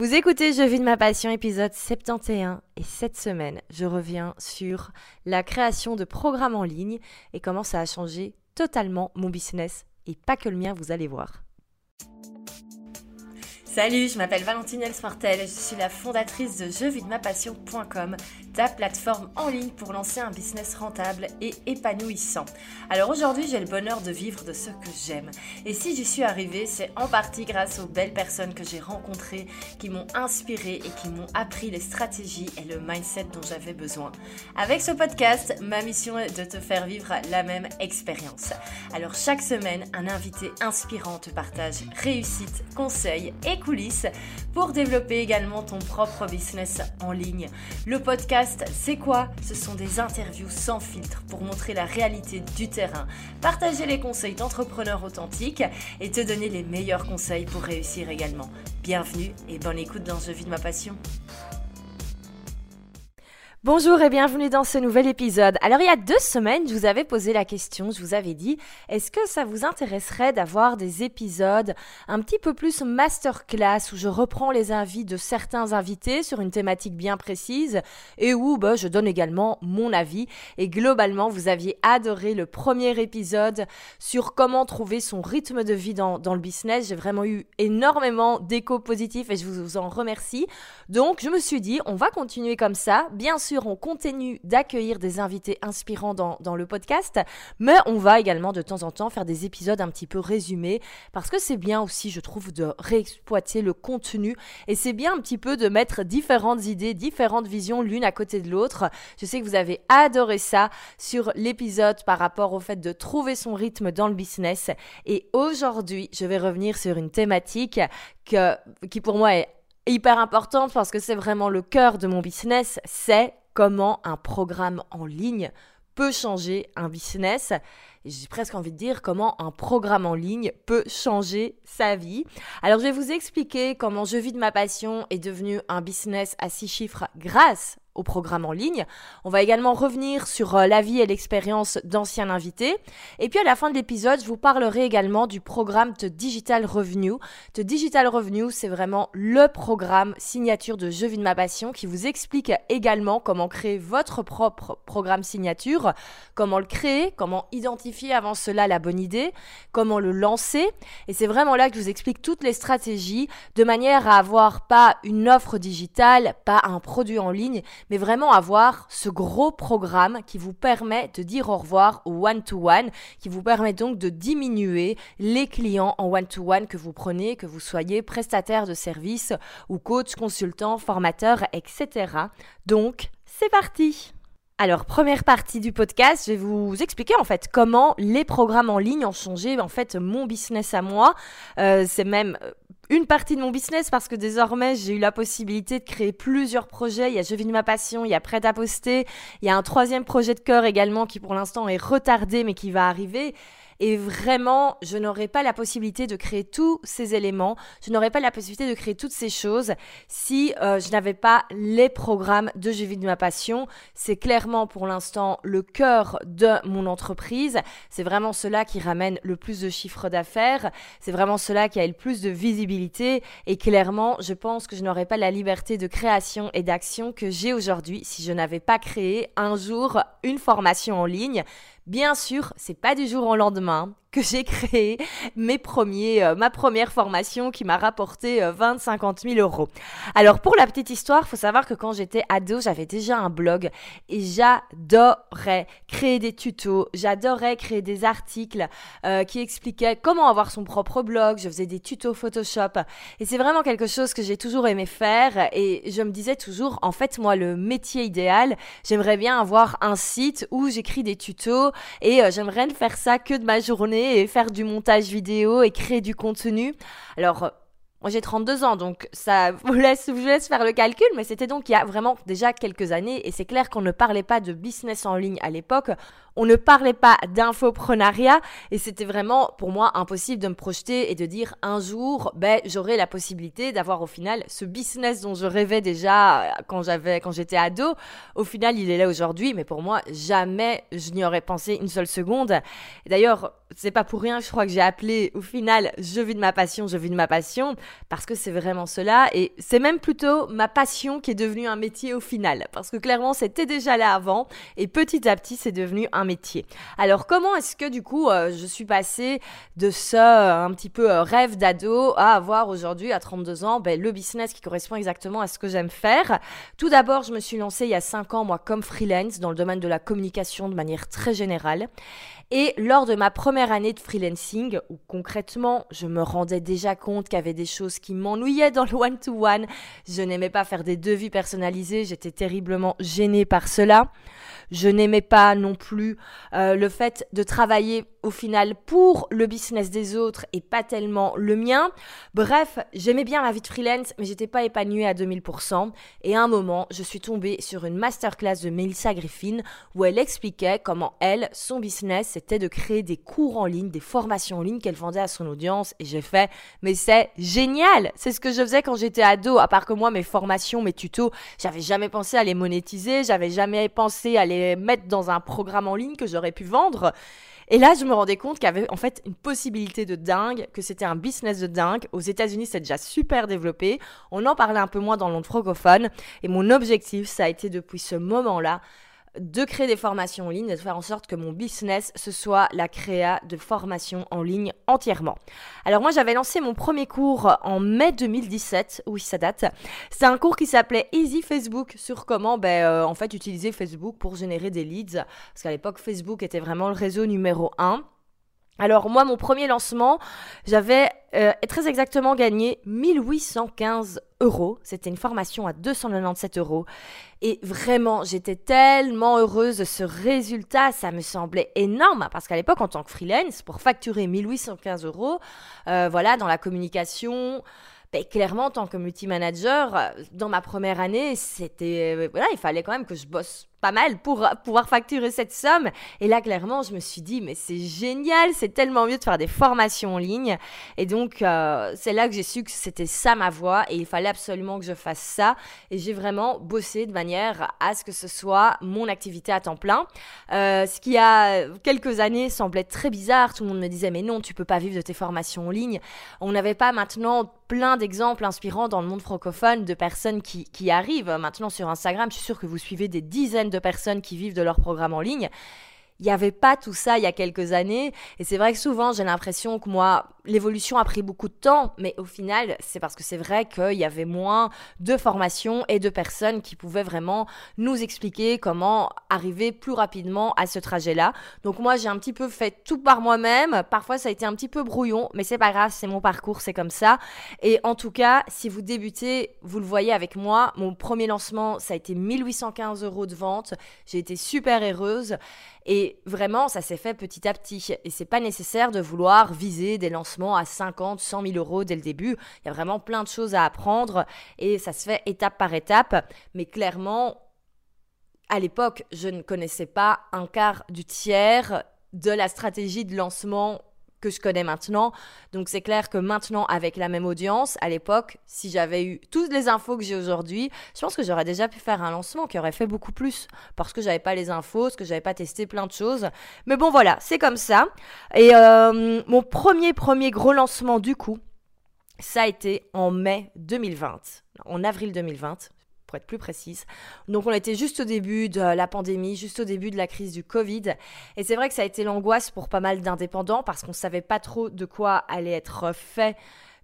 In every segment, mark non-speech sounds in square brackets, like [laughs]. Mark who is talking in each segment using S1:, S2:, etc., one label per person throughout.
S1: Vous écoutez Je vis de ma passion épisode 71 et cette semaine je reviens sur la création de programmes en ligne et comment ça a changé totalement mon business et pas que le mien vous allez voir. Salut, je m'appelle Valentine Elsmartel et je suis la fondatrice de jeuxvidemapassion.com, ta plateforme en ligne pour lancer un business rentable et épanouissant. Alors aujourd'hui, j'ai le bonheur de vivre de ce que j'aime. Et si j'y suis arrivée, c'est en partie grâce aux belles personnes que j'ai rencontrées, qui m'ont inspirée et qui m'ont appris les stratégies et le mindset dont j'avais besoin. Avec ce podcast, ma mission est de te faire vivre la même expérience. Alors chaque semaine, un invité inspirant te partage réussite, conseils et coulisses pour développer également ton propre business en ligne. Le podcast, c'est quoi? Ce sont des interviews sans filtre pour montrer la réalité du terrain, partager les conseils d'entrepreneurs authentiques et te donner les meilleurs conseils pour réussir également. Bienvenue et bonne écoute dans Je vis de ma passion. Bonjour et bienvenue dans ce nouvel épisode. Alors il y a deux semaines, je vous avais posé la question, je vous avais dit, est-ce que ça vous intéresserait d'avoir des épisodes un petit peu plus masterclass où je reprends les avis de certains invités sur une thématique bien précise et où bah, je donne également mon avis. Et globalement, vous aviez adoré le premier épisode sur comment trouver son rythme de vie dans, dans le business. J'ai vraiment eu énormément d'échos positifs et je vous en remercie. Donc je me suis dit, on va continuer comme ça. Bien sûr, on continue d'accueillir des invités inspirants dans, le podcast, mais on va également de temps en temps faire des épisodes un petit peu résumés, parce que c'est bien aussi, je trouve, de réexploiter le contenu, et c'est bien un petit peu de mettre différentes idées, différentes visions l'une à côté de l'autre. Je sais que vous avez adoré ça sur l'épisode par rapport au fait de trouver son rythme dans le business, et aujourd'hui, je vais revenir sur une thématique que, qui pour moi est hyper importante parce que c'est vraiment le cœur de mon business, c'est comment un programme en ligne peut changer un business. J'ai presque envie de dire comment un programme en ligne peut changer sa vie. Alors je vais vous expliquer comment Je vis de ma passion est devenu un business à six chiffres grâce au programme en ligne. On va également revenir sur euh, la vie et l'expérience d'anciens invités. Et puis à la fin de l'épisode, je vous parlerai également du programme de Digital Revenue. The Digital Revenue, c'est vraiment le programme signature de Je vis de ma passion qui vous explique également comment créer votre propre programme signature, comment le créer, comment identifier avant cela la bonne idée, comment le lancer. Et c'est vraiment là que je vous explique toutes les stratégies de manière à avoir pas une offre digitale, pas un produit en ligne, mais vraiment avoir ce gros programme qui vous permet de dire au revoir au one-to-one, qui vous permet donc de diminuer les clients en one-to-one que vous prenez, que vous soyez prestataire de services ou coach, consultant, formateur, etc. Donc, c'est parti alors, première partie du podcast, je vais vous expliquer en fait comment les programmes en ligne ont changé en fait mon business à moi. Euh, c'est même euh, une partie de mon business parce que désormais j'ai eu la possibilité de créer plusieurs projets. Il y a Je vis de ma passion, il y a Prêt à poster, il y a un troisième projet de cœur également qui pour l'instant est retardé mais qui va arriver. Et vraiment, je n'aurais pas la possibilité de créer tous ces éléments, je n'aurais pas la possibilité de créer toutes ces choses si euh, je n'avais pas les programmes de Je vis de ma passion. C'est clairement pour l'instant le cœur de mon entreprise. C'est vraiment cela qui ramène le plus de chiffres d'affaires. C'est vraiment cela qui a le plus de visibilité. Et clairement, je pense que je n'aurais pas la liberté de création et d'action que j'ai aujourd'hui si je n'avais pas créé un jour une formation en ligne Bien sûr, c'est pas du jour au lendemain que j'ai créé mes premiers, euh, ma première formation qui m'a rapporté 20-50 euh, 000 euros. Alors pour la petite histoire, faut savoir que quand j'étais ado, j'avais déjà un blog et j'adorais créer des tutos, j'adorais créer des articles euh, qui expliquaient comment avoir son propre blog. Je faisais des tutos Photoshop et c'est vraiment quelque chose que j'ai toujours aimé faire et je me disais toujours, en fait moi le métier idéal, j'aimerais bien avoir un site où j'écris des tutos et j'aimerais ne faire ça que de ma journée et faire du montage vidéo et créer du contenu. Alors, moi j'ai 32 ans, donc ça [laughs] vous laisse faire le calcul, mais c'était donc il y a vraiment déjà quelques années, et c'est clair qu'on ne parlait pas de business en ligne à l'époque. On ne parlait pas d'infoprenariat et c'était vraiment pour moi impossible de me projeter et de dire un jour, ben, j'aurai la possibilité d'avoir au final ce business dont je rêvais déjà euh, quand j'avais, quand j'étais ado. Au final, il est là aujourd'hui, mais pour moi, jamais je n'y aurais pensé une seule seconde. D'ailleurs, c'est pas pour rien, je crois que j'ai appelé au final je vis de ma passion, je vis de ma passion, parce que c'est vraiment cela et c'est même plutôt ma passion qui est devenue un métier au final, parce que clairement c'était déjà là avant et petit à petit c'est devenu un métier. Alors comment est-ce que du coup euh, je suis passée de ce euh, un petit peu euh, rêve d'ado à avoir aujourd'hui à 32 ans ben, le business qui correspond exactement à ce que j'aime faire? Tout d'abord je me suis lancée il y a 5 ans moi comme freelance dans le domaine de la communication de manière très générale et lors de ma première année de freelancing, où concrètement je me rendais déjà compte qu'il y avait des choses qui m'ennuyaient dans le one-to-one, je n'aimais pas faire des devis personnalisés, j'étais terriblement gênée par cela. Je n'aimais pas non plus euh, le fait de travailler au final pour le business des autres et pas tellement le mien. Bref, j'aimais bien ma vie de freelance, mais j'étais pas épanouie à 2000%. Et à un moment, je suis tombée sur une masterclass de Melissa Griffin où elle expliquait comment elle, son business, c'était de créer des cours en ligne, des formations en ligne qu'elle vendait à son audience. Et j'ai fait, mais c'est génial! C'est ce que je faisais quand j'étais ado, à part que moi, mes formations, mes tutos, j'avais jamais pensé à les monétiser, j'avais jamais pensé à les mettre dans un programme en ligne que j'aurais pu vendre. Et là, je me rendais compte qu'il y avait en fait une possibilité de dingue, que c'était un business de dingue. Aux États-Unis, c'est déjà super développé. On en parlait un peu moins dans le monde francophone. Et mon objectif, ça a été depuis ce moment-là de créer des formations en ligne de faire en sorte que mon business ce soit la créa de formations en ligne entièrement. Alors moi j'avais lancé mon premier cours en mai 2017, oui ça date. C'est un cours qui s'appelait Easy Facebook sur comment ben, euh, en fait utiliser Facebook pour générer des leads parce qu'à l'époque Facebook était vraiment le réseau numéro 1. Alors moi, mon premier lancement, j'avais euh, très exactement gagné 1815 euros. C'était une formation à 297 euros. Et vraiment, j'étais tellement heureuse de ce résultat. Ça me semblait énorme parce qu'à l'époque, en tant que freelance, pour facturer 1815 euros, euh, voilà, dans la communication, ben, clairement, en tant que multi-manager, dans ma première année, c'était, euh, voilà, il fallait quand même que je bosse pas mal pour pouvoir facturer cette somme. Et là, clairement, je me suis dit, mais c'est génial, c'est tellement mieux de faire des formations en ligne. Et donc, euh, c'est là que j'ai su que c'était ça ma voie et il fallait absolument que je fasse ça. Et j'ai vraiment bossé de manière à ce que ce soit mon activité à temps plein. Euh, ce qui a quelques années semblait très bizarre. Tout le monde me disait, mais non, tu peux pas vivre de tes formations en ligne. On n'avait pas maintenant plein d'exemples inspirants dans le monde francophone de personnes qui, qui arrivent maintenant sur Instagram. Je suis sûre que vous suivez des dizaines de personnes qui vivent de leur programme en ligne. Il n'y avait pas tout ça il y a quelques années. Et c'est vrai que souvent, j'ai l'impression que moi, l'évolution a pris beaucoup de temps, mais au final, c'est parce que c'est vrai qu'il y avait moins de formations et de personnes qui pouvaient vraiment nous expliquer comment arriver plus rapidement à ce trajet-là. Donc moi, j'ai un petit peu fait tout par moi-même. Parfois, ça a été un petit peu brouillon, mais c'est pas grave, c'est mon parcours, c'est comme ça. Et en tout cas, si vous débutez, vous le voyez avec moi, mon premier lancement, ça a été 1815 euros de vente. J'ai été super heureuse. Et vraiment, ça s'est fait petit à petit. Et c'est pas nécessaire de vouloir viser des lancements à 50, 100 000 euros dès le début. Il y a vraiment plein de choses à apprendre et ça se fait étape par étape. Mais clairement, à l'époque, je ne connaissais pas un quart du tiers de la stratégie de lancement que je connais maintenant. Donc c'est clair que maintenant, avec la même audience, à l'époque, si j'avais eu toutes les infos que j'ai aujourd'hui, je pense que j'aurais déjà pu faire un lancement qui aurait fait beaucoup plus parce que j'avais pas les infos, parce que j'avais pas testé plein de choses. Mais bon, voilà, c'est comme ça. Et euh, mon premier, premier gros lancement du coup, ça a été en mai 2020, en avril 2020 pour être plus précise. Donc on était juste au début de la pandémie, juste au début de la crise du Covid. Et c'est vrai que ça a été l'angoisse pour pas mal d'indépendants parce qu'on savait pas trop de quoi allait être fait.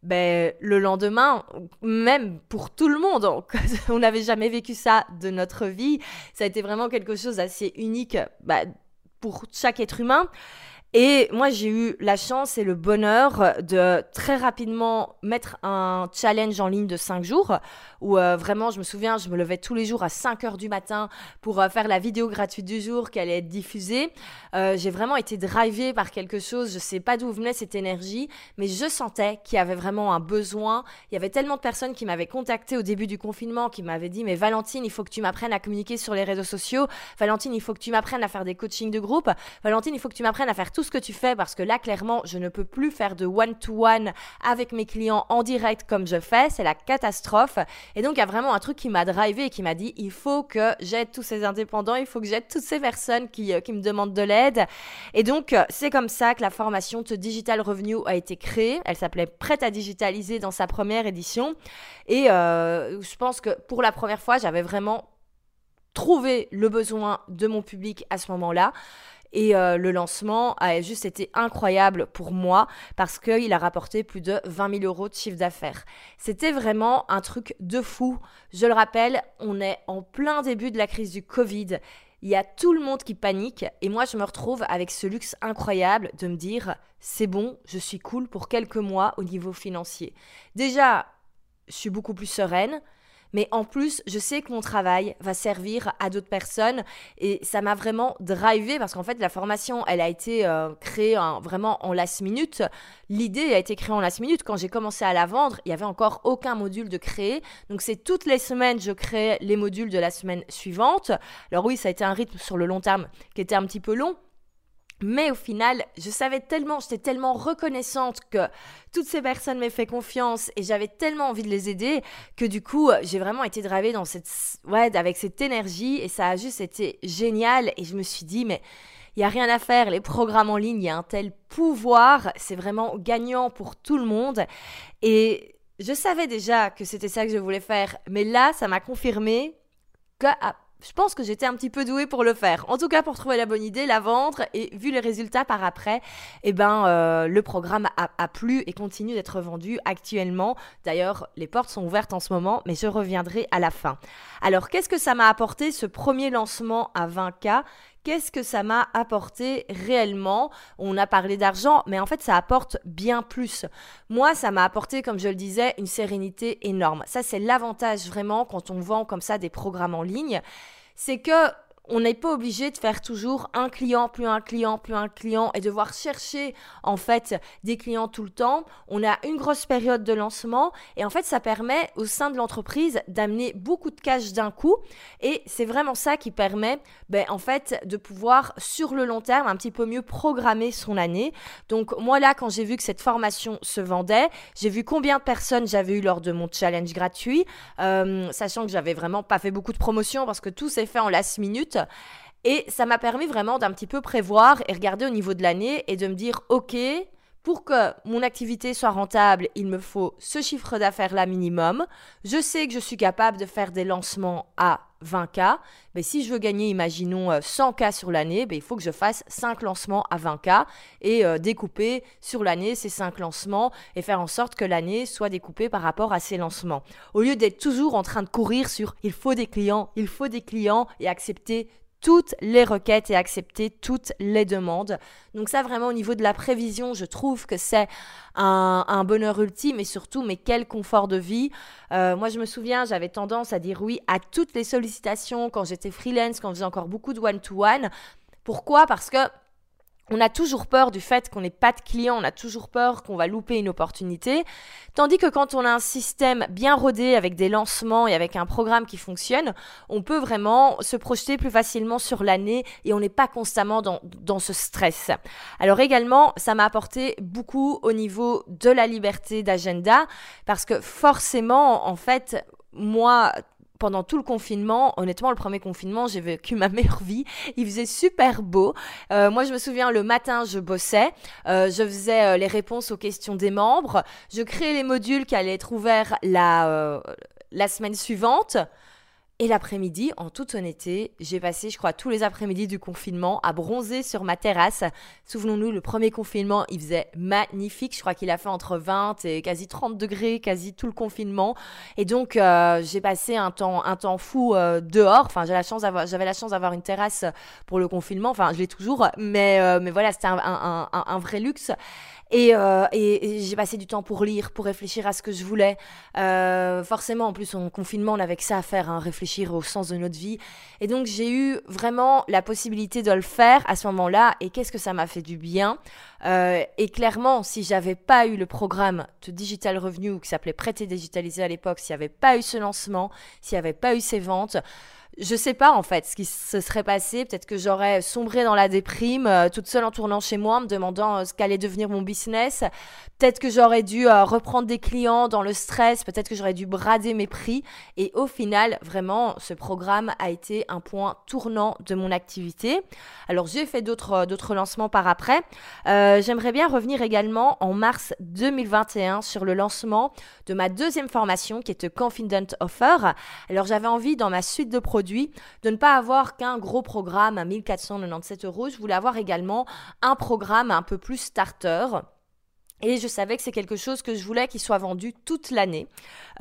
S1: Ben, le lendemain, même pour tout le monde, [laughs] on n'avait jamais vécu ça de notre vie. Ça a été vraiment quelque chose d'assez unique ben, pour chaque être humain. Et moi, j'ai eu la chance et le bonheur de très rapidement mettre un challenge en ligne de 5 jours où euh, vraiment, je me souviens, je me levais tous les jours à 5 heures du matin pour euh, faire la vidéo gratuite du jour qui allait être diffusée. Euh, j'ai vraiment été drivée par quelque chose, je sais pas d'où venait cette énergie, mais je sentais qu'il y avait vraiment un besoin. Il y avait tellement de personnes qui m'avaient contacté au début du confinement, qui m'avaient dit, mais Valentine, il faut que tu m'apprennes à communiquer sur les réseaux sociaux. Valentine, il faut que tu m'apprennes à faire des coachings de groupe. Valentine, il faut que tu m'apprennes à faire tout ce que tu fais parce que là, clairement, je ne peux plus faire de one-to-one avec mes clients en direct comme je fais. C'est la catastrophe. Et donc, il y a vraiment un truc qui m'a drivé et qui m'a dit, il faut que j'aide tous ces indépendants, il faut que j'aide toutes ces personnes qui, euh, me demandent de l'aide. Et donc, euh, c'est comme ça que la formation The Digital Revenue a été créée. Elle s'appelait Prête à digitaliser dans sa première édition. Et euh, je pense que pour la première fois, j'avais vraiment trouvé le besoin de mon public à ce moment-là. Et euh, le lancement a juste été incroyable pour moi parce qu'il a rapporté plus de 20 000 euros de chiffre d'affaires. C'était vraiment un truc de fou. Je le rappelle, on est en plein début de la crise du Covid. Il y a tout le monde qui panique et moi je me retrouve avec ce luxe incroyable de me dire c'est bon, je suis cool pour quelques mois au niveau financier. Déjà, je suis beaucoup plus sereine, mais en plus, je sais que mon travail va servir à d'autres personnes et ça m'a vraiment drivé parce qu'en fait, la formation, elle a été euh, créée vraiment en last minute. L'idée a été créée en last minute. Quand j'ai commencé à la vendre, il n'y avait encore aucun module de créer. Donc, c'est toutes les semaines, je crée les modules de la semaine suivante. Alors oui, ça a été un rythme sur le long terme qui était un petit peu long, mais au final, je savais tellement, j'étais tellement reconnaissante que toutes ces personnes m'aient fait confiance et j'avais tellement envie de les aider que du coup, j'ai vraiment été dravée dans cette, ouais, avec cette énergie et ça a juste été génial et je me suis dit, mais il y a rien à faire, les programmes en ligne, il y a un tel pouvoir, c'est vraiment gagnant pour tout le monde et je savais déjà que c'était ça que je voulais faire, mais là, ça m'a confirmé que je pense que j'étais un petit peu douée pour le faire. En tout cas, pour trouver la bonne idée, la vendre et vu les résultats par après, eh ben euh, le programme a, a, plu et continue d'être vendu actuellement. D'ailleurs, les portes sont ouvertes en ce moment, mais je reviendrai à la fin. Alors, qu'est-ce que ça m'a apporté ce premier lancement à 20K Qu'est-ce que ça m'a apporté réellement? On a parlé d'argent, mais en fait, ça apporte bien plus. Moi, ça m'a apporté, comme je le disais, une sérénité énorme. Ça, c'est l'avantage vraiment quand on vend comme ça des programmes en ligne. C'est que on n'est pas obligé de faire toujours un client, plus un client, plus un client et devoir chercher en fait des clients tout le temps. On a une grosse période de lancement et en fait ça permet au sein de l'entreprise d'amener beaucoup de cash d'un coup et c'est vraiment ça qui permet ben, en fait de pouvoir sur le long terme un petit peu mieux programmer son année. Donc moi là quand j'ai vu que cette formation se vendait, j'ai vu combien de personnes j'avais eu lors de mon challenge gratuit, euh, sachant que j'avais vraiment pas fait beaucoup de promotions parce que tout s'est fait en last minute. Et ça m'a permis vraiment d'un petit peu prévoir et regarder au niveau de l'année et de me dire, OK, pour que mon activité soit rentable, il me faut ce chiffre d'affaires là minimum. Je sais que je suis capable de faire des lancements à 20K. Mais si je veux gagner, imaginons 100K euh, sur l'année, ben, il faut que je fasse 5 lancements à 20K et euh, découper sur l'année ces 5 lancements et faire en sorte que l'année soit découpée par rapport à ces lancements. Au lieu d'être toujours en train de courir sur il faut des clients, il faut des clients et accepter toutes les requêtes et accepter toutes les demandes. Donc ça vraiment au niveau de la prévision, je trouve que c'est un, bonheur ultime et surtout mais quel confort de vie. Euh, moi je me souviens, j'avais tendance à dire oui à toutes les sollicitations quand j'étais freelance, quand je faisais encore beaucoup de one-to-one. Pourquoi? Parce que on a toujours peur du fait qu'on n'ait pas de clients, on a toujours peur qu'on va louper une opportunité. Tandis que quand on a un système bien rodé avec des lancements et avec un programme qui fonctionne, on peut vraiment se projeter plus facilement sur l'année et on n'est pas constamment dans, dans ce stress. Alors également, ça m'a apporté beaucoup au niveau de la liberté d'agenda parce que forcément, en fait, moi, pendant tout le confinement, honnêtement, le premier confinement, j'ai vécu ma meilleure vie. Il faisait super beau. Euh, moi, je me souviens, le matin, je bossais. Euh, je faisais euh, les réponses aux questions des membres. Je créais les modules qui allaient être ouverts la, la semaine suivante. Et l'après-midi, en toute honnêteté, j'ai passé, je crois, tous les après-midi du confinement à bronzer sur ma terrasse. Souvenons-nous, le premier confinement, il faisait magnifique. Je crois qu'il a fait entre 20 et quasi 30 degrés, quasi tout le confinement. Et donc, euh, j'ai passé un temps, un temps fou euh, dehors. Enfin, j'avais la chance d'avoir, j'avais la chance d'avoir une terrasse pour le confinement. Enfin, je l'ai toujours, mais, euh, mais voilà, c'était un, un, un, un vrai luxe. Euh, et, et, j'ai passé du temps pour lire, pour réfléchir à ce que je voulais. Euh, forcément, en plus, en confinement, on avait que ça à faire, hein, réfléchir au sens de notre vie. Et donc, j'ai eu vraiment la possibilité de le faire à ce moment-là. Et qu'est-ce que ça m'a fait du bien? Euh, Et clairement, si j'avais pas eu le programme de Digital Revenue qui s'appelait Prêter Digitalisé à l'époque, s'il n'y avait pas eu ce lancement, s'il n'y avait pas eu ces ventes, je sais pas en fait ce qui se serait passé. Peut-être que j'aurais sombré dans la déprime, euh, toute seule en tournant chez moi, me demandant euh, ce qu'allait devenir mon business. Peut-être que j'aurais dû euh, reprendre des clients dans le stress. Peut-être que j'aurais dû brader mes prix. Et au final, vraiment, ce programme a été un point tournant de mon activité. Alors j'ai fait d'autres d'autres lancements par après. J'aimerais bien revenir également en mars 2021 sur le lancement de ma deuxième formation qui est Confident Offer. Alors j'avais envie dans ma suite de produits de ne pas avoir qu'un gros programme à 1497 euros. Je voulais avoir également un programme un peu plus starter et je savais que c'est quelque chose que je voulais qu'il soit vendu toute l'année,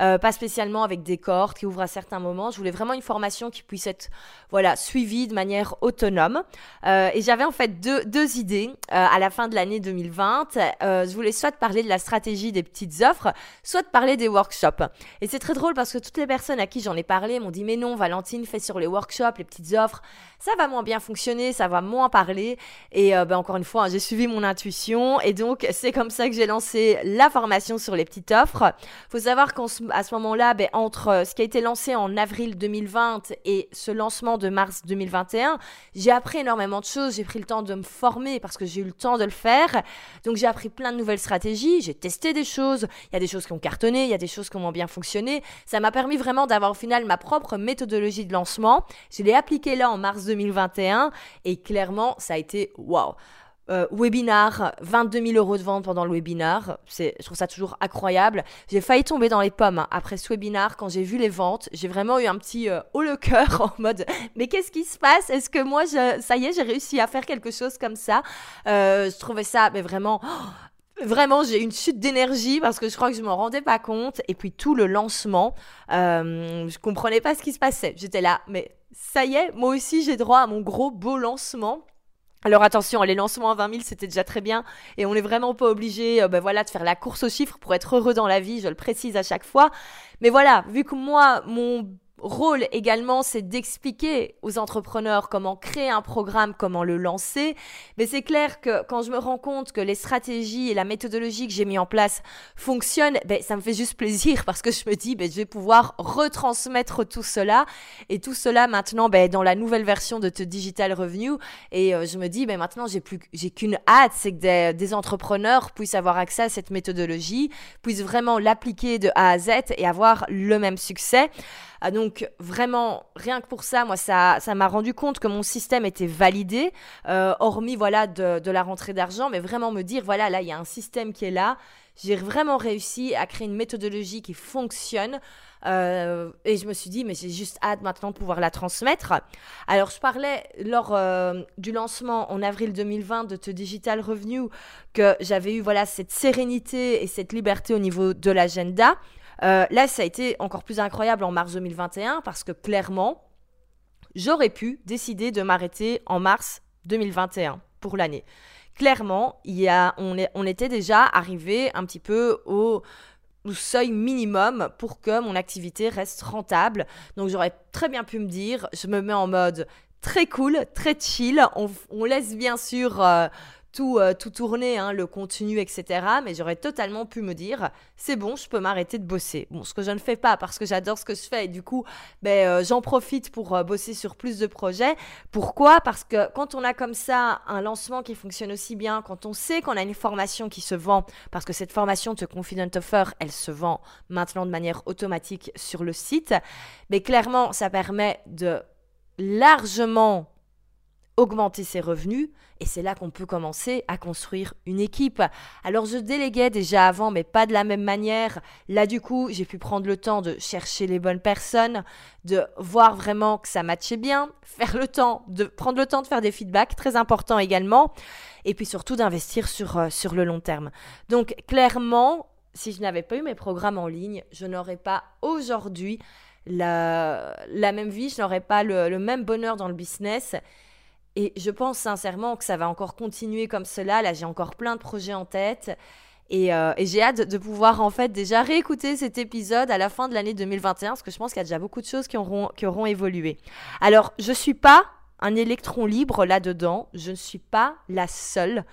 S1: euh, pas spécialement avec des cordes qui ouvrent à certains moments. Je voulais vraiment une formation qui puisse être voilà suivie de manière autonome. Euh, et j'avais en fait deux, deux idées euh, à la fin de l'année 2020. Euh, je voulais soit parler de la stratégie des petites offres, soit parler des workshops. Et c'est très drôle parce que toutes les personnes à qui j'en ai parlé m'ont dit mais non Valentine fais sur les workshops, les petites offres, ça va moins bien fonctionner, ça va moins parler. Et ben, encore une fois, hein, j'ai suivi mon intuition et donc c'est comme ça que j'ai lancé la formation sur les petites offres. Faut savoir qu'à ce moment-là, ben, entre euh, ce qui a été lancé en avril 2020 et ce lancement de mars 2021, j'ai appris énormément de choses. J'ai pris le temps de me former parce que j'ai eu le temps de le faire. Donc j'ai appris plein de nouvelles stratégies. J'ai testé des choses. Il y a des choses qui ont cartonné, il y a des choses qui ont bien fonctionné. Ça m'a permis vraiment d'avoir au final ma propre méthodologie de lancement. Je l'ai appliquée là en mars 2021 et clairement, ça a été waouh. Euh, webinar, 22 000 euros de vente pendant le webinar. C'est, je trouve ça toujours incroyable. J'ai failli tomber dans les pommes hein. après ce webinar quand j'ai vu les ventes. J'ai vraiment eu un petit euh, haut le [laughs] cœur en mode mais qu'est-ce qui se passe? Est-ce que moi, ça y est, j'ai réussi à faire quelque chose comme ça? Euh, Je trouvais ça mais vraiment. [gasps] Vraiment, j'ai une chute d'énergie parce que je crois que je m'en rendais pas compte. Et puis tout le lancement, euh, je comprenais pas ce qui se passait. J'étais là, mais ça y est, moi aussi j'ai droit à mon gros beau lancement. Alors attention, les lancements à 20 000, c'était déjà très bien. Et on n'est vraiment pas obligé euh, ben voilà, de faire la course aux chiffres pour être heureux dans la vie, je le précise à chaque fois. Mais voilà, vu que moi, mon rôle également, c'est d'expliquer aux entrepreneurs comment créer un programme, comment le lancer. Mais c'est clair que quand je me rends compte que les stratégies et la méthodologie que j'ai mis en place fonctionnent, ben, ça me fait juste plaisir parce que je me dis, ben, je vais pouvoir retransmettre tout cela et tout cela maintenant ben, dans la nouvelle version de The Digital Revenue. Et euh, je me dis, ben, maintenant, j'ai plus, j'ai qu'une hâte, c'est que des, des entrepreneurs puissent avoir accès à cette méthodologie, puissent vraiment l'appliquer de A à Z et avoir le même succès. Ah, donc vraiment, rien que pour ça, moi, ça, m'a rendu compte que mon système était validé, euh, hormis voilà de, la rentrée d'argent, mais vraiment me dire voilà là, il y a un système qui est là. J'ai vraiment réussi à créer une méthodologie qui fonctionne. Euh, et je me suis dit, mais j'ai juste hâte maintenant de pouvoir la transmettre. Alors, je parlais lors euh, du lancement en avril 2020 de The Digital Revenue que j'avais eu voilà cette sérénité et cette liberté au niveau de l'agenda. Euh, là, ça a été encore plus incroyable en mars 2021 parce que clairement, j'aurais pu décider de m'arrêter en mars 2021 pour l'année. Clairement, il y a, on, est, était déjà arrivé un petit peu au seuil minimum pour que mon activité reste rentable. Donc j'aurais très bien pu me dire, je me mets en mode très cool, très chill. On, laisse bien sûr euh, tout, euh, tout tourner, hein, le contenu, etc. Mais j'aurais totalement pu me dire, c'est bon, je peux m'arrêter de bosser. Bon, ce que je ne fais pas parce que j'adore ce que je fais et du coup, ben, euh, j'en profite pour euh, bosser sur plus de projets. Pourquoi? Parce que quand on a comme ça un lancement qui fonctionne aussi bien, quand on sait qu'on a une formation qui se vend, parce que cette formation de Confident Offer, elle se vend maintenant de manière automatique sur le site, mais clairement, ça permet de largement augmenter ses revenus et c'est là qu'on peut commencer à construire une équipe. Alors je déléguais déjà avant mais pas de la même manière. Là du coup j'ai pu prendre le temps de chercher les bonnes personnes, de voir vraiment que ça matchait bien, faire le temps de prendre le temps de faire des feedbacks, très important également, et puis surtout d'investir sur, euh, sur le long terme. Donc clairement, si je n'avais pas eu mes programmes en ligne, je n'aurais pas aujourd'hui la, la même vie, je n'aurais pas le même bonheur dans le business et je pense sincèrement que ça va encore continuer comme cela. Là, j'ai encore plein de projets en tête. Euh, et, j'ai hâte de pouvoir en fait déjà réécouter cet épisode à la fin de l'année 2021 parce que je pense qu'il y a déjà beaucoup de choses qui auront, qui auront évolué. Alors, je ne suis pas un électron libre là-dedans. Je ne suis pas la seule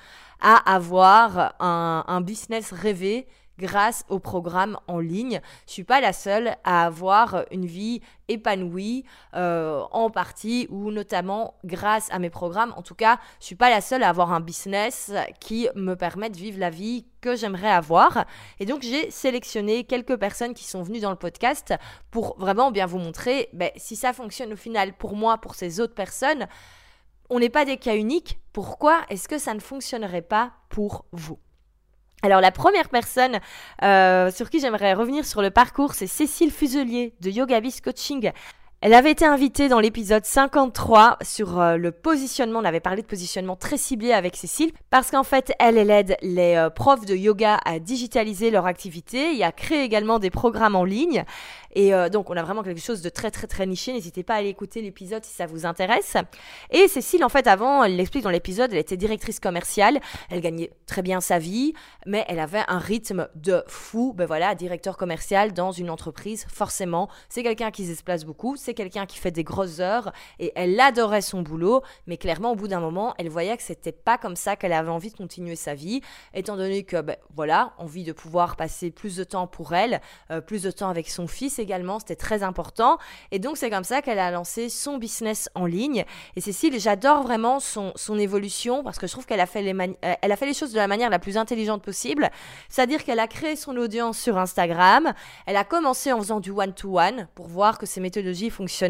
S1: à avoir un business rêvé grâce au programme en ligne. Je suis pas la seule à avoir une vie épanouie euh, en partie ou notamment grâce à mes programmes. En tout cas, je suis pas la seule à avoir un business qui me permet de vivre la vie que j'aimerais avoir. Et donc j'ai sélectionné quelques personnes qui sont venues dans le podcast pour vraiment bien vous montrer ben, si ça fonctionne au final pour moi, pour ces autres personnes. On n'est pas des cas uniques. Pourquoi est-ce que ça ne fonctionnerait pas pour vous? Alors la première personne euh, sur qui j'aimerais revenir sur le parcours, c'est Cécile Fuselier de Yogabis Coaching. Elle avait été invitée dans l'épisode 53 sur euh, le positionnement. On avait parlé de positionnement très ciblé avec Cécile parce qu'en fait, elle, elle aide les euh, profs de yoga à digitaliser leur activité et à créer également des programmes en ligne. Et euh, donc, on a vraiment quelque chose de très, très, très niché. N'hésitez pas à aller écouter l'épisode si ça vous intéresse. Et Cécile, en fait, avant, elle l'explique dans l'épisode, elle était directrice commerciale. Elle gagnait très bien sa vie, mais elle avait un rythme de fou. Ben voilà, directeur commercial dans une entreprise, forcément, c'est quelqu'un qui se place beaucoup. C'est quelqu'un qui fait des grosses heures et elle adorait son boulot, mais clairement au bout d'un moment, elle voyait que c'était pas comme ça qu'elle avait envie de continuer sa vie, étant donné que ben, voilà, envie de pouvoir passer plus de temps pour elle, euh, plus de temps avec son fils également, c'était très important. Et donc c'est comme ça qu'elle a lancé son business en ligne. Et Cécile, j'adore vraiment son, son évolution parce que je trouve qu'elle a fait les euh, a fait les choses de la manière la plus intelligente possible, c'est-à-dire qu'elle a créé son audience sur Instagram, elle a commencé en faisant du one to -one pour voir que ses méthodologies fonctionnent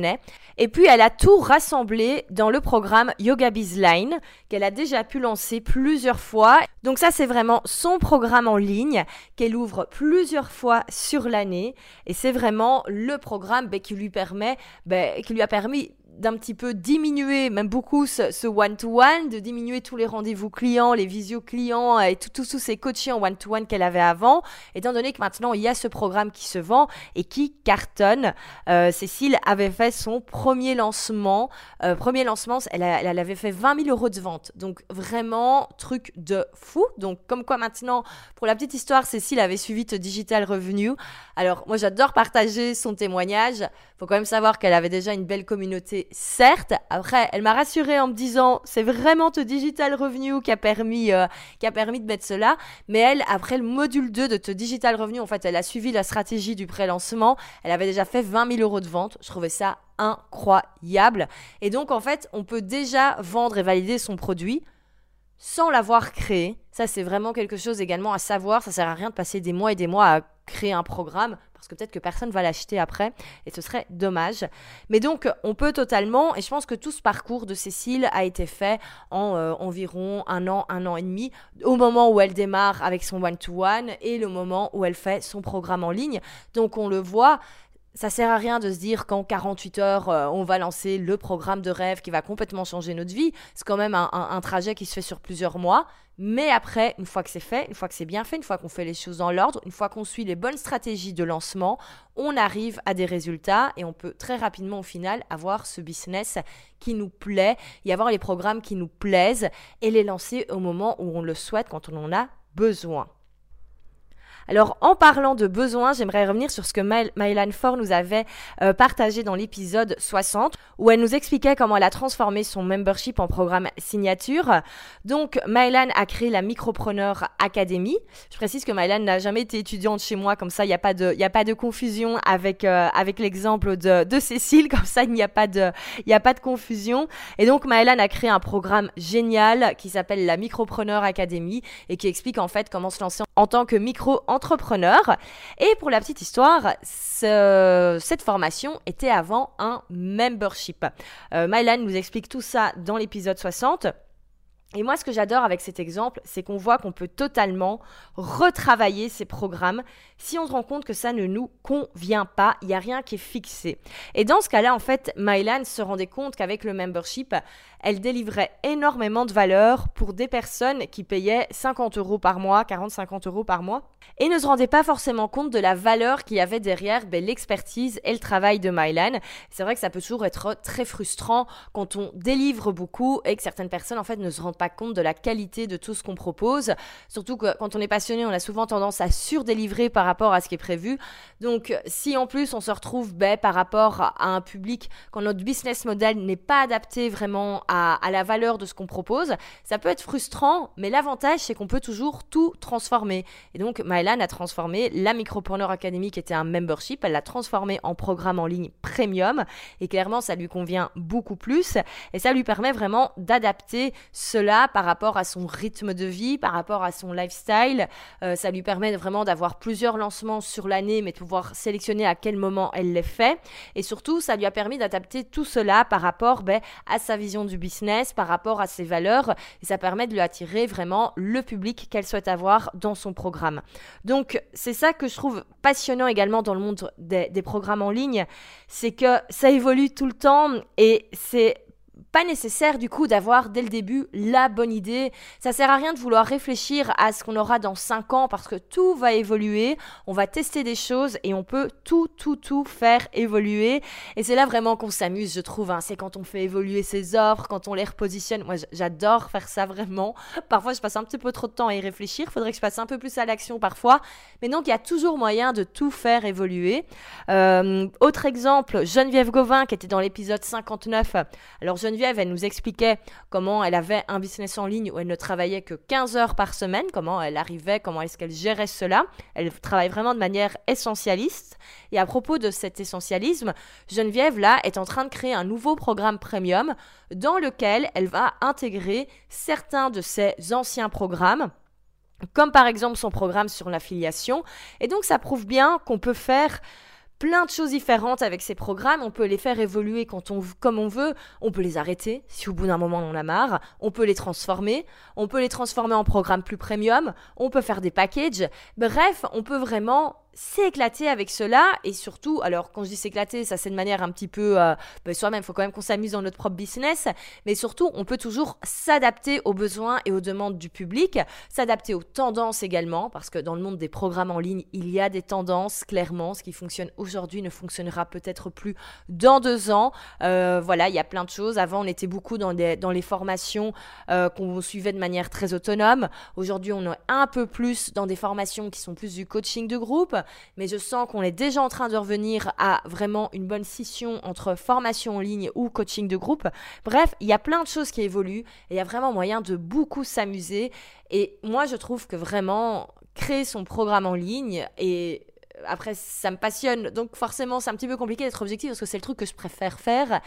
S1: et puis elle a tout rassemblé dans le programme Yoga Bizline qu'elle a déjà pu lancer plusieurs fois. Donc ça c'est vraiment son programme en ligne qu'elle ouvre plusieurs fois sur l'année et c'est vraiment le programme ben, qui lui permet, ben, qui lui a permis d'un petit peu diminuer, même beaucoup, ce one-to-one, de diminuer tous les rendez-vous clients, les visio clients et tous ces coachings one-to-one qu'elle avait avant, étant donné que maintenant il y a ce programme qui se vend et qui cartonne. Euh, Cécile avait fait son premier lancement, euh, premier lancement, elle, elle, avait fait 20 000 euros de vente, donc vraiment truc de fou. Donc comme quoi maintenant, pour la petite histoire, Cécile avait suivi The Digital Revenue. Alors moi j'adore partager son témoignage. Faut quand même savoir qu'elle avait déjà une belle communauté certes. Après, elle m'a rassurée en me disant c'est vraiment te Digital Revenue qui a permis euh, qui a permis de mettre cela. Mais elle, après le module 2 de te Digital Revenue, en fait, elle a suivi la stratégie du pré-lancement. Elle avait déjà fait 20 000 euros de vente. Je trouvais ça incroyable. Et donc, en fait, on peut déjà vendre et valider son produit sans l'avoir créé. Ça, c'est vraiment quelque chose également à savoir. Ça sert à rien de passer des mois et des mois à créer un programme parce que peut-être que personne va l'acheter après et ce serait dommage. Mais donc on peut totalement, et je pense que tout ce parcours de Cécile a été fait en euh, environ un an, un an et demi, au moment où elle démarre avec son one-to-one et le moment où elle fait son programme en ligne. Donc on le voit, ça sert à rien de se dire qu'en 48 heures, euh, on va lancer le programme de rêve qui va complètement changer notre vie. C'est quand même un, trajet qui se fait sur plusieurs mois. Mais après, une fois que c'est fait, une fois que c'est bien fait, une fois qu'on fait les choses dans l'ordre, une fois qu'on suit les bonnes stratégies de lancement, on arrive à des résultats et on peut très rapidement au final avoir ce business qui nous plaît, y avoir les programmes qui nous plaisent et les lancer au moment où on le souhaite, quand on en a besoin. Alors, en parlant de besoins, j'aimerais revenir sur ce que Mylan Ford nous avait euh, partagé dans l'épisode 60, où elle nous expliquait comment elle a transformé son membership en programme signature. Donc, Mylan a créé la Micropreneur Academy. Je précise que Mylan n'a jamais été étudiante chez moi, comme ça, il n'y a pas de, a pas de confusion avec, euh, avec l'exemple de, de Cécile, comme ça, il n'y a pas de, il n'y a pas de confusion. Et donc, Mylan a créé un programme génial qui s'appelle la Micropreneur Academy et qui explique en fait comment se lancer en tant que micro entrepreneur. Et pour la petite histoire, cette formation était avant un membership. Euh, Mylan nous explique tout ça dans l'épisode 60. Et moi, ce que j'adore avec cet exemple, c'est qu'on voit qu'on peut totalement retravailler ces programmes si on se rend compte que ça ne nous convient pas, il n'y a rien qui est fixé. Et dans ce cas-là, en fait, Mylan se rendait compte qu'avec le membership, elle délivrait énormément de valeur pour des personnes qui payaient 50 euros par mois, 40-50 euros par mois, et ne se rendaient pas forcément compte de la valeur qu'il y avait derrière ben, l'expertise et le travail de Mylan. C'est vrai que ça peut toujours être très frustrant quand on délivre beaucoup et que certaines personnes en fait ne se rendent pas compte de la qualité de tout ce qu'on propose. Surtout que quand on est passionné, on a souvent tendance à surdélivrer par rapport à ce qui est prévu. Donc si en plus on se retrouve ben, par rapport à un public quand notre business model n'est pas adapté vraiment à, à la valeur de ce qu'on propose, ça peut être frustrant, mais l'avantage c'est qu'on peut toujours tout transformer. Et donc Mylan a transformé la Micropreneur Academy qui était un membership, elle l'a transformé en programme en ligne premium et clairement ça lui convient beaucoup plus et ça lui permet vraiment d'adapter cela par rapport à son rythme de vie, par rapport à son lifestyle. Euh, ça lui permet vraiment d'avoir plusieurs lancements sur l'année mais de pouvoir sélectionner à quel moment elle les fait et surtout ça lui a permis d'adapter tout cela par rapport ben, à sa vision du business, par rapport à ses valeurs et ça permet de lui attirer vraiment le public qu'elle souhaite avoir dans son programme. Donc c'est ça que je trouve passionnant également dans le monde des, des programmes en ligne, c'est que ça évolue tout le temps et c'est pas nécessaire du coup d'avoir dès le début la bonne idée. Ça sert à rien de vouloir réfléchir à ce qu'on aura dans 5 ans parce que tout va évoluer, on va tester des choses et on peut tout, tout, tout faire évoluer. Et c'est là vraiment qu'on s'amuse, je trouve. Hein. C'est quand on fait évoluer ses offres, quand on les repositionne. Moi, j'adore faire ça vraiment. Parfois, je passe un petit peu trop de temps à y réfléchir. Faudrait que je passe un peu plus à l'action parfois. Mais donc, il y a toujours moyen de tout faire évoluer. Euh, autre exemple, Geneviève Gauvin qui était dans l'épisode 59. Alors, Geneviève elle nous expliquait comment elle avait un business en ligne où elle ne travaillait que 15 heures par semaine, comment elle arrivait, comment est-ce qu'elle gérait cela. Elle travaille vraiment de manière essentialiste. Et à propos de cet essentialisme, Geneviève, là, est en train de créer un nouveau programme premium dans lequel elle va intégrer certains de ses anciens programmes comme par exemple son programme sur l'affiliation. Et donc ça prouve bien qu'on peut faire plein de choses différentes avec ces programmes. On peut les faire évoluer quand on, comme on veut. On peut les arrêter si au bout d'un moment on en a marre. On peut les transformer. On peut les transformer en programmes plus premium. On peut faire des packages. Bref, on peut vraiment s'éclater avec cela et surtout, alors quand je dis s'éclater, ça c'est de manière un petit peu euh, ben, soi-même, il faut quand même qu'on s'amuse dans notre propre business, mais surtout on peut toujours s'adapter aux besoins et aux demandes du public, s'adapter aux tendances également, parce que dans le monde des programmes en ligne, il y a des tendances, clairement, ce qui fonctionne aujourd'hui ne fonctionnera peut-être plus dans deux ans. Euh, voilà, il y a plein de choses. Avant, on était beaucoup dans, des, dans les formations euh, qu'on suivait de manière très autonome. Aujourd'hui, on est un peu plus dans des formations qui sont plus du coaching de groupe mais je sens qu'on est déjà en train de revenir à vraiment une bonne scission entre formation en ligne ou coaching de groupe. Bref, il y a plein de choses qui évoluent et il y a vraiment moyen de beaucoup s'amuser. Et moi, je trouve que vraiment créer son programme en ligne et après, ça me passionne. Donc forcément, c'est un petit peu compliqué d'être objectif parce que c'est le truc que je préfère faire.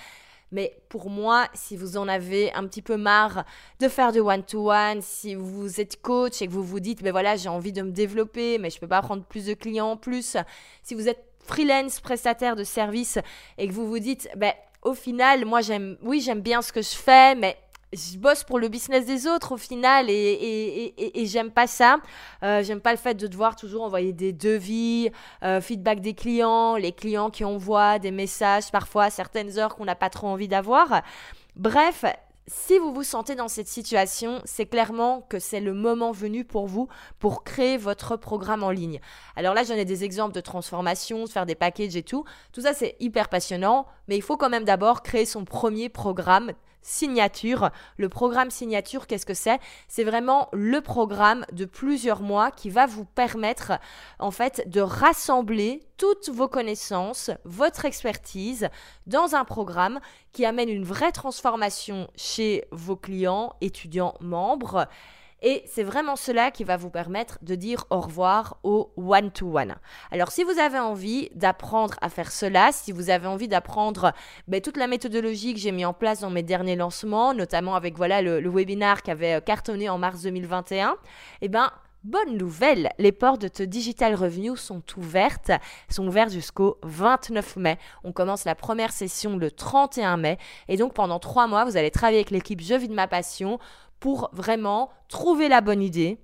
S1: Mais pour moi, si vous en avez un petit peu marre de faire du one-to-one, si vous êtes coach et que vous vous dites, ben voilà, j'ai envie de me développer, mais je ne peux pas prendre plus de clients en plus, si vous êtes freelance, prestataire de service et que vous vous dites, ben au final, moi j'aime, oui, j'aime bien ce que je fais, mais je bosse pour le business des autres au final et, j'aime pas ça. Euh, j'aime pas le fait de devoir toujours envoyer des devis, euh, feedback des clients, les clients qui envoient des messages parfois à certaines heures qu'on n'a pas trop envie d'avoir. Bref, si vous vous sentez dans cette situation, c'est clairement que c'est le moment venu pour vous pour créer votre programme en ligne. Alors là, j'en ai des exemples de transformation, de faire des packages et tout. Tout ça, c'est hyper passionnant, mais il faut quand même d'abord créer son premier programme signature. Le programme signature, qu'est-ce que c'est? C'est vraiment le programme de plusieurs mois qui va vous permettre en fait de rassembler toutes vos connaissances, votre expertise dans un programme qui amène une vraie transformation chez vos clients, étudiants, membres et c'est vraiment cela qui va vous permettre de dire au revoir au one-to-one. Alors si vous avez envie d'apprendre à faire cela, si vous avez envie d'apprendre ben, toute la méthodologie que j'ai mis en place dans mes derniers lancements, notamment avec voilà le, webinaire qui avait euh, cartonné en mars 2021, eh ben bonne nouvelle, les portes de Digital Revenue sont ouvertes, sont ouvertes jusqu'au 29 mai. On commence la première session le 31 mai et donc pendant trois mois, vous allez travailler avec l'équipe Je vis de ma passion pour vraiment trouver la bonne idée,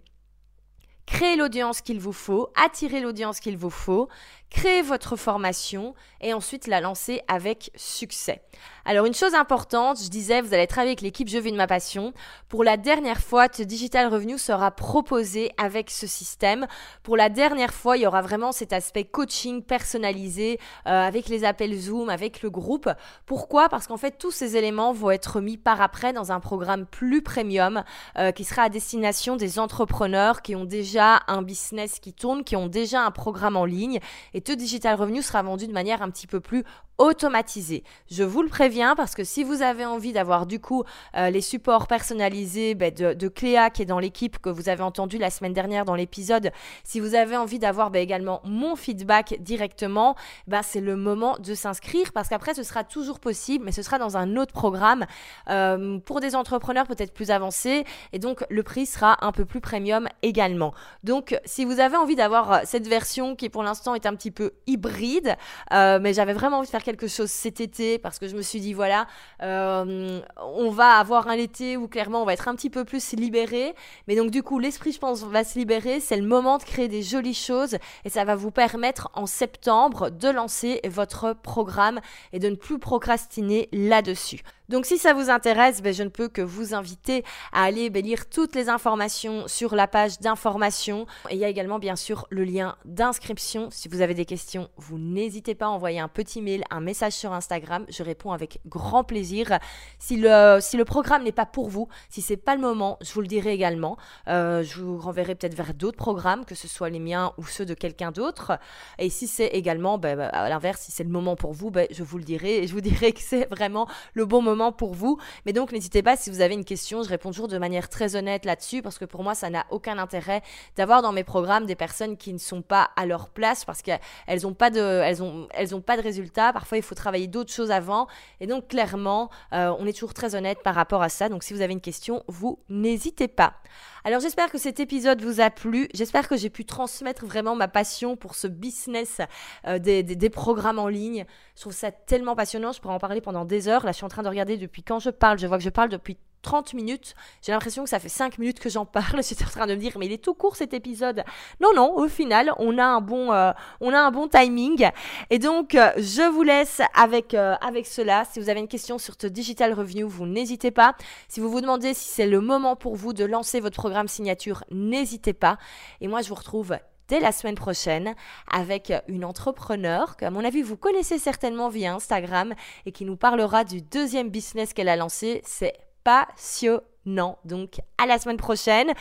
S1: créer l'audience qu'il vous faut, attirer l'audience qu'il vous faut, créer votre formation et ensuite la lancer avec succès. Alors une chose importante, je disais, vous allez travailler avec l'équipe Je vis de ma passion. Pour la dernière fois, Digital Revenue sera proposé avec ce système. Pour la dernière fois, il y aura vraiment cet aspect coaching personnalisé euh, avec les appels Zoom, avec le groupe. Pourquoi? Parce qu'en fait, tous ces éléments vont être mis par après dans un programme plus premium euh, qui sera à destination des entrepreneurs qui ont déjà un business qui tourne, qui ont déjà un programme en ligne et te Digital Revenue sera vendu de manière un petit peu plus automatisée. Je vous le préviens parce que si vous avez envie d'avoir du coup euh, les supports personnalisés ben, de, Cléa qui est dans l'équipe que vous avez entendu la semaine dernière dans l'épisode, si vous avez envie d'avoir ben, également mon feedback directement, ben, c'est le moment de s'inscrire parce qu'après ce sera toujours possible mais ce sera dans un autre programme euh, pour des entrepreneurs peut-être plus avancés et donc le prix sera un peu plus premium également. Donc si vous avez envie d'avoir cette version qui pour l'instant est un petit peu hybride, euh, mais j'avais vraiment envie de faire quelque chose cet été parce que je me suis dit voilà, euh, on va avoir un été où clairement on va être un petit peu plus libéré, mais donc du coup l'esprit je pense va se libérer, c'est le moment de créer des jolies choses et ça va vous permettre en septembre de lancer votre programme et de ne plus procrastiner là-dessus. Donc si ça vous intéresse, ben, je ne peux que vous inviter à aller lire toutes les informations sur la page d'information. Et il y a également bien sûr le lien d'inscription. Si vous avez des questions, vous n'hésitez pas à envoyer un petit mail, un message sur Instagram. Je réponds avec grand plaisir. Si le, si le programme n'est pas pour vous, si c'est pas le moment, je vous le dirai également. Euh, je vous renverrai peut-être vers d'autres programmes, que ce soit les miens ou ceux de quelqu'un d'autre. Et si c'est également, ben, à l'inverse, si c'est le moment pour vous, je vous le dirai et je vous dirai que c'est vraiment le bon moment pour vous. Mais donc, n'hésitez pas si vous avez une question, je réponds toujours de manière très honnête là-dessus parce que pour moi, ça n'a aucun intérêt d'avoir dans mes programmes des personnes qui ne sont pas à leur place parce qu'elles n'ont pas elles ont, elles ont pas de résultats. Parfois, il faut travailler d'autres choses avant. Et donc, clairement, euh, on est toujours très honnête par rapport à ça. Donc, si vous avez une question, vous n'hésitez pas. Alors j'espère que cet épisode vous a plu. J'espère que j'ai pu transmettre vraiment ma passion pour ce business euh, des, des, programmes en ligne. Je trouve ça tellement passionnant. Je pourrais en parler pendant des heures. Là, je suis en train de regarder depuis quand je parle. Je vois que je parle depuis 30 minutes. J'ai l'impression que ça fait 5 minutes que j'en parle. [laughs] J'étais en train de me dire, mais il est tout court cet épisode. Non, non, au final, on a un bon, euh, on a un bon timing. Et donc, euh, je vous laisse avec, euh, avec cela. Si vous avez une question sur ce Digital Review, vous n'hésitez pas. Si vous vous demandez si c'est le moment pour vous de lancer votre programme signature, n'hésitez pas. Et moi, je vous retrouve dès la semaine prochaine avec une entrepreneur que, à mon avis, vous connaissez certainement via Instagram et qui nous parlera du deuxième business qu'elle a lancé. C'est passionnant. Donc à la semaine prochaine.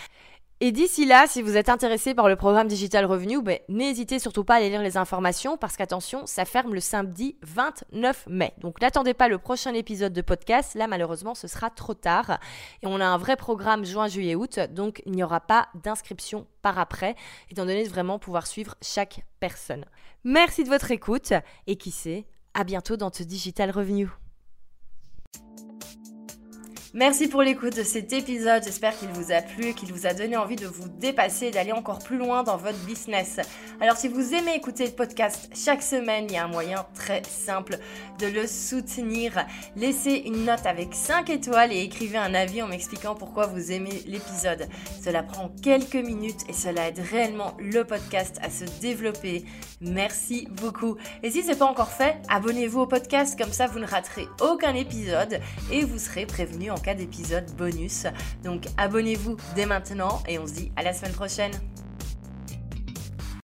S1: Et d'ici là, si vous êtes intéressé par le programme Digital Revenu, ben, n'hésitez surtout pas à aller lire les informations parce qu'attention, ça ferme le samedi 29 mai. Donc n'attendez pas le prochain épisode de podcast. Là, malheureusement, ce sera trop tard. Et on a un vrai programme juin, juillet, août. Donc il n'y aura pas d'inscription par après, étant donné de vraiment pouvoir suivre chaque personne. Merci de votre écoute et qui sait, à bientôt dans ce Digital Revenu. Merci pour l'écoute de cet épisode. J'espère qu'il vous a plu, qu'il vous a donné envie de vous dépasser et d'aller encore plus loin dans votre business. Alors si vous aimez écouter le podcast chaque semaine, il y a un moyen très simple de le soutenir. Laissez une note avec 5 étoiles et écrivez un avis en m'expliquant pourquoi vous aimez l'épisode. Cela prend quelques minutes et cela aide réellement le podcast à se développer. Merci beaucoup. Et si ce n'est pas encore fait, abonnez-vous au podcast comme ça vous ne raterez aucun épisode et vous serez prévenu en cas d'épisode bonus. Donc abonnez-vous dès maintenant et on se dit à la semaine prochaine.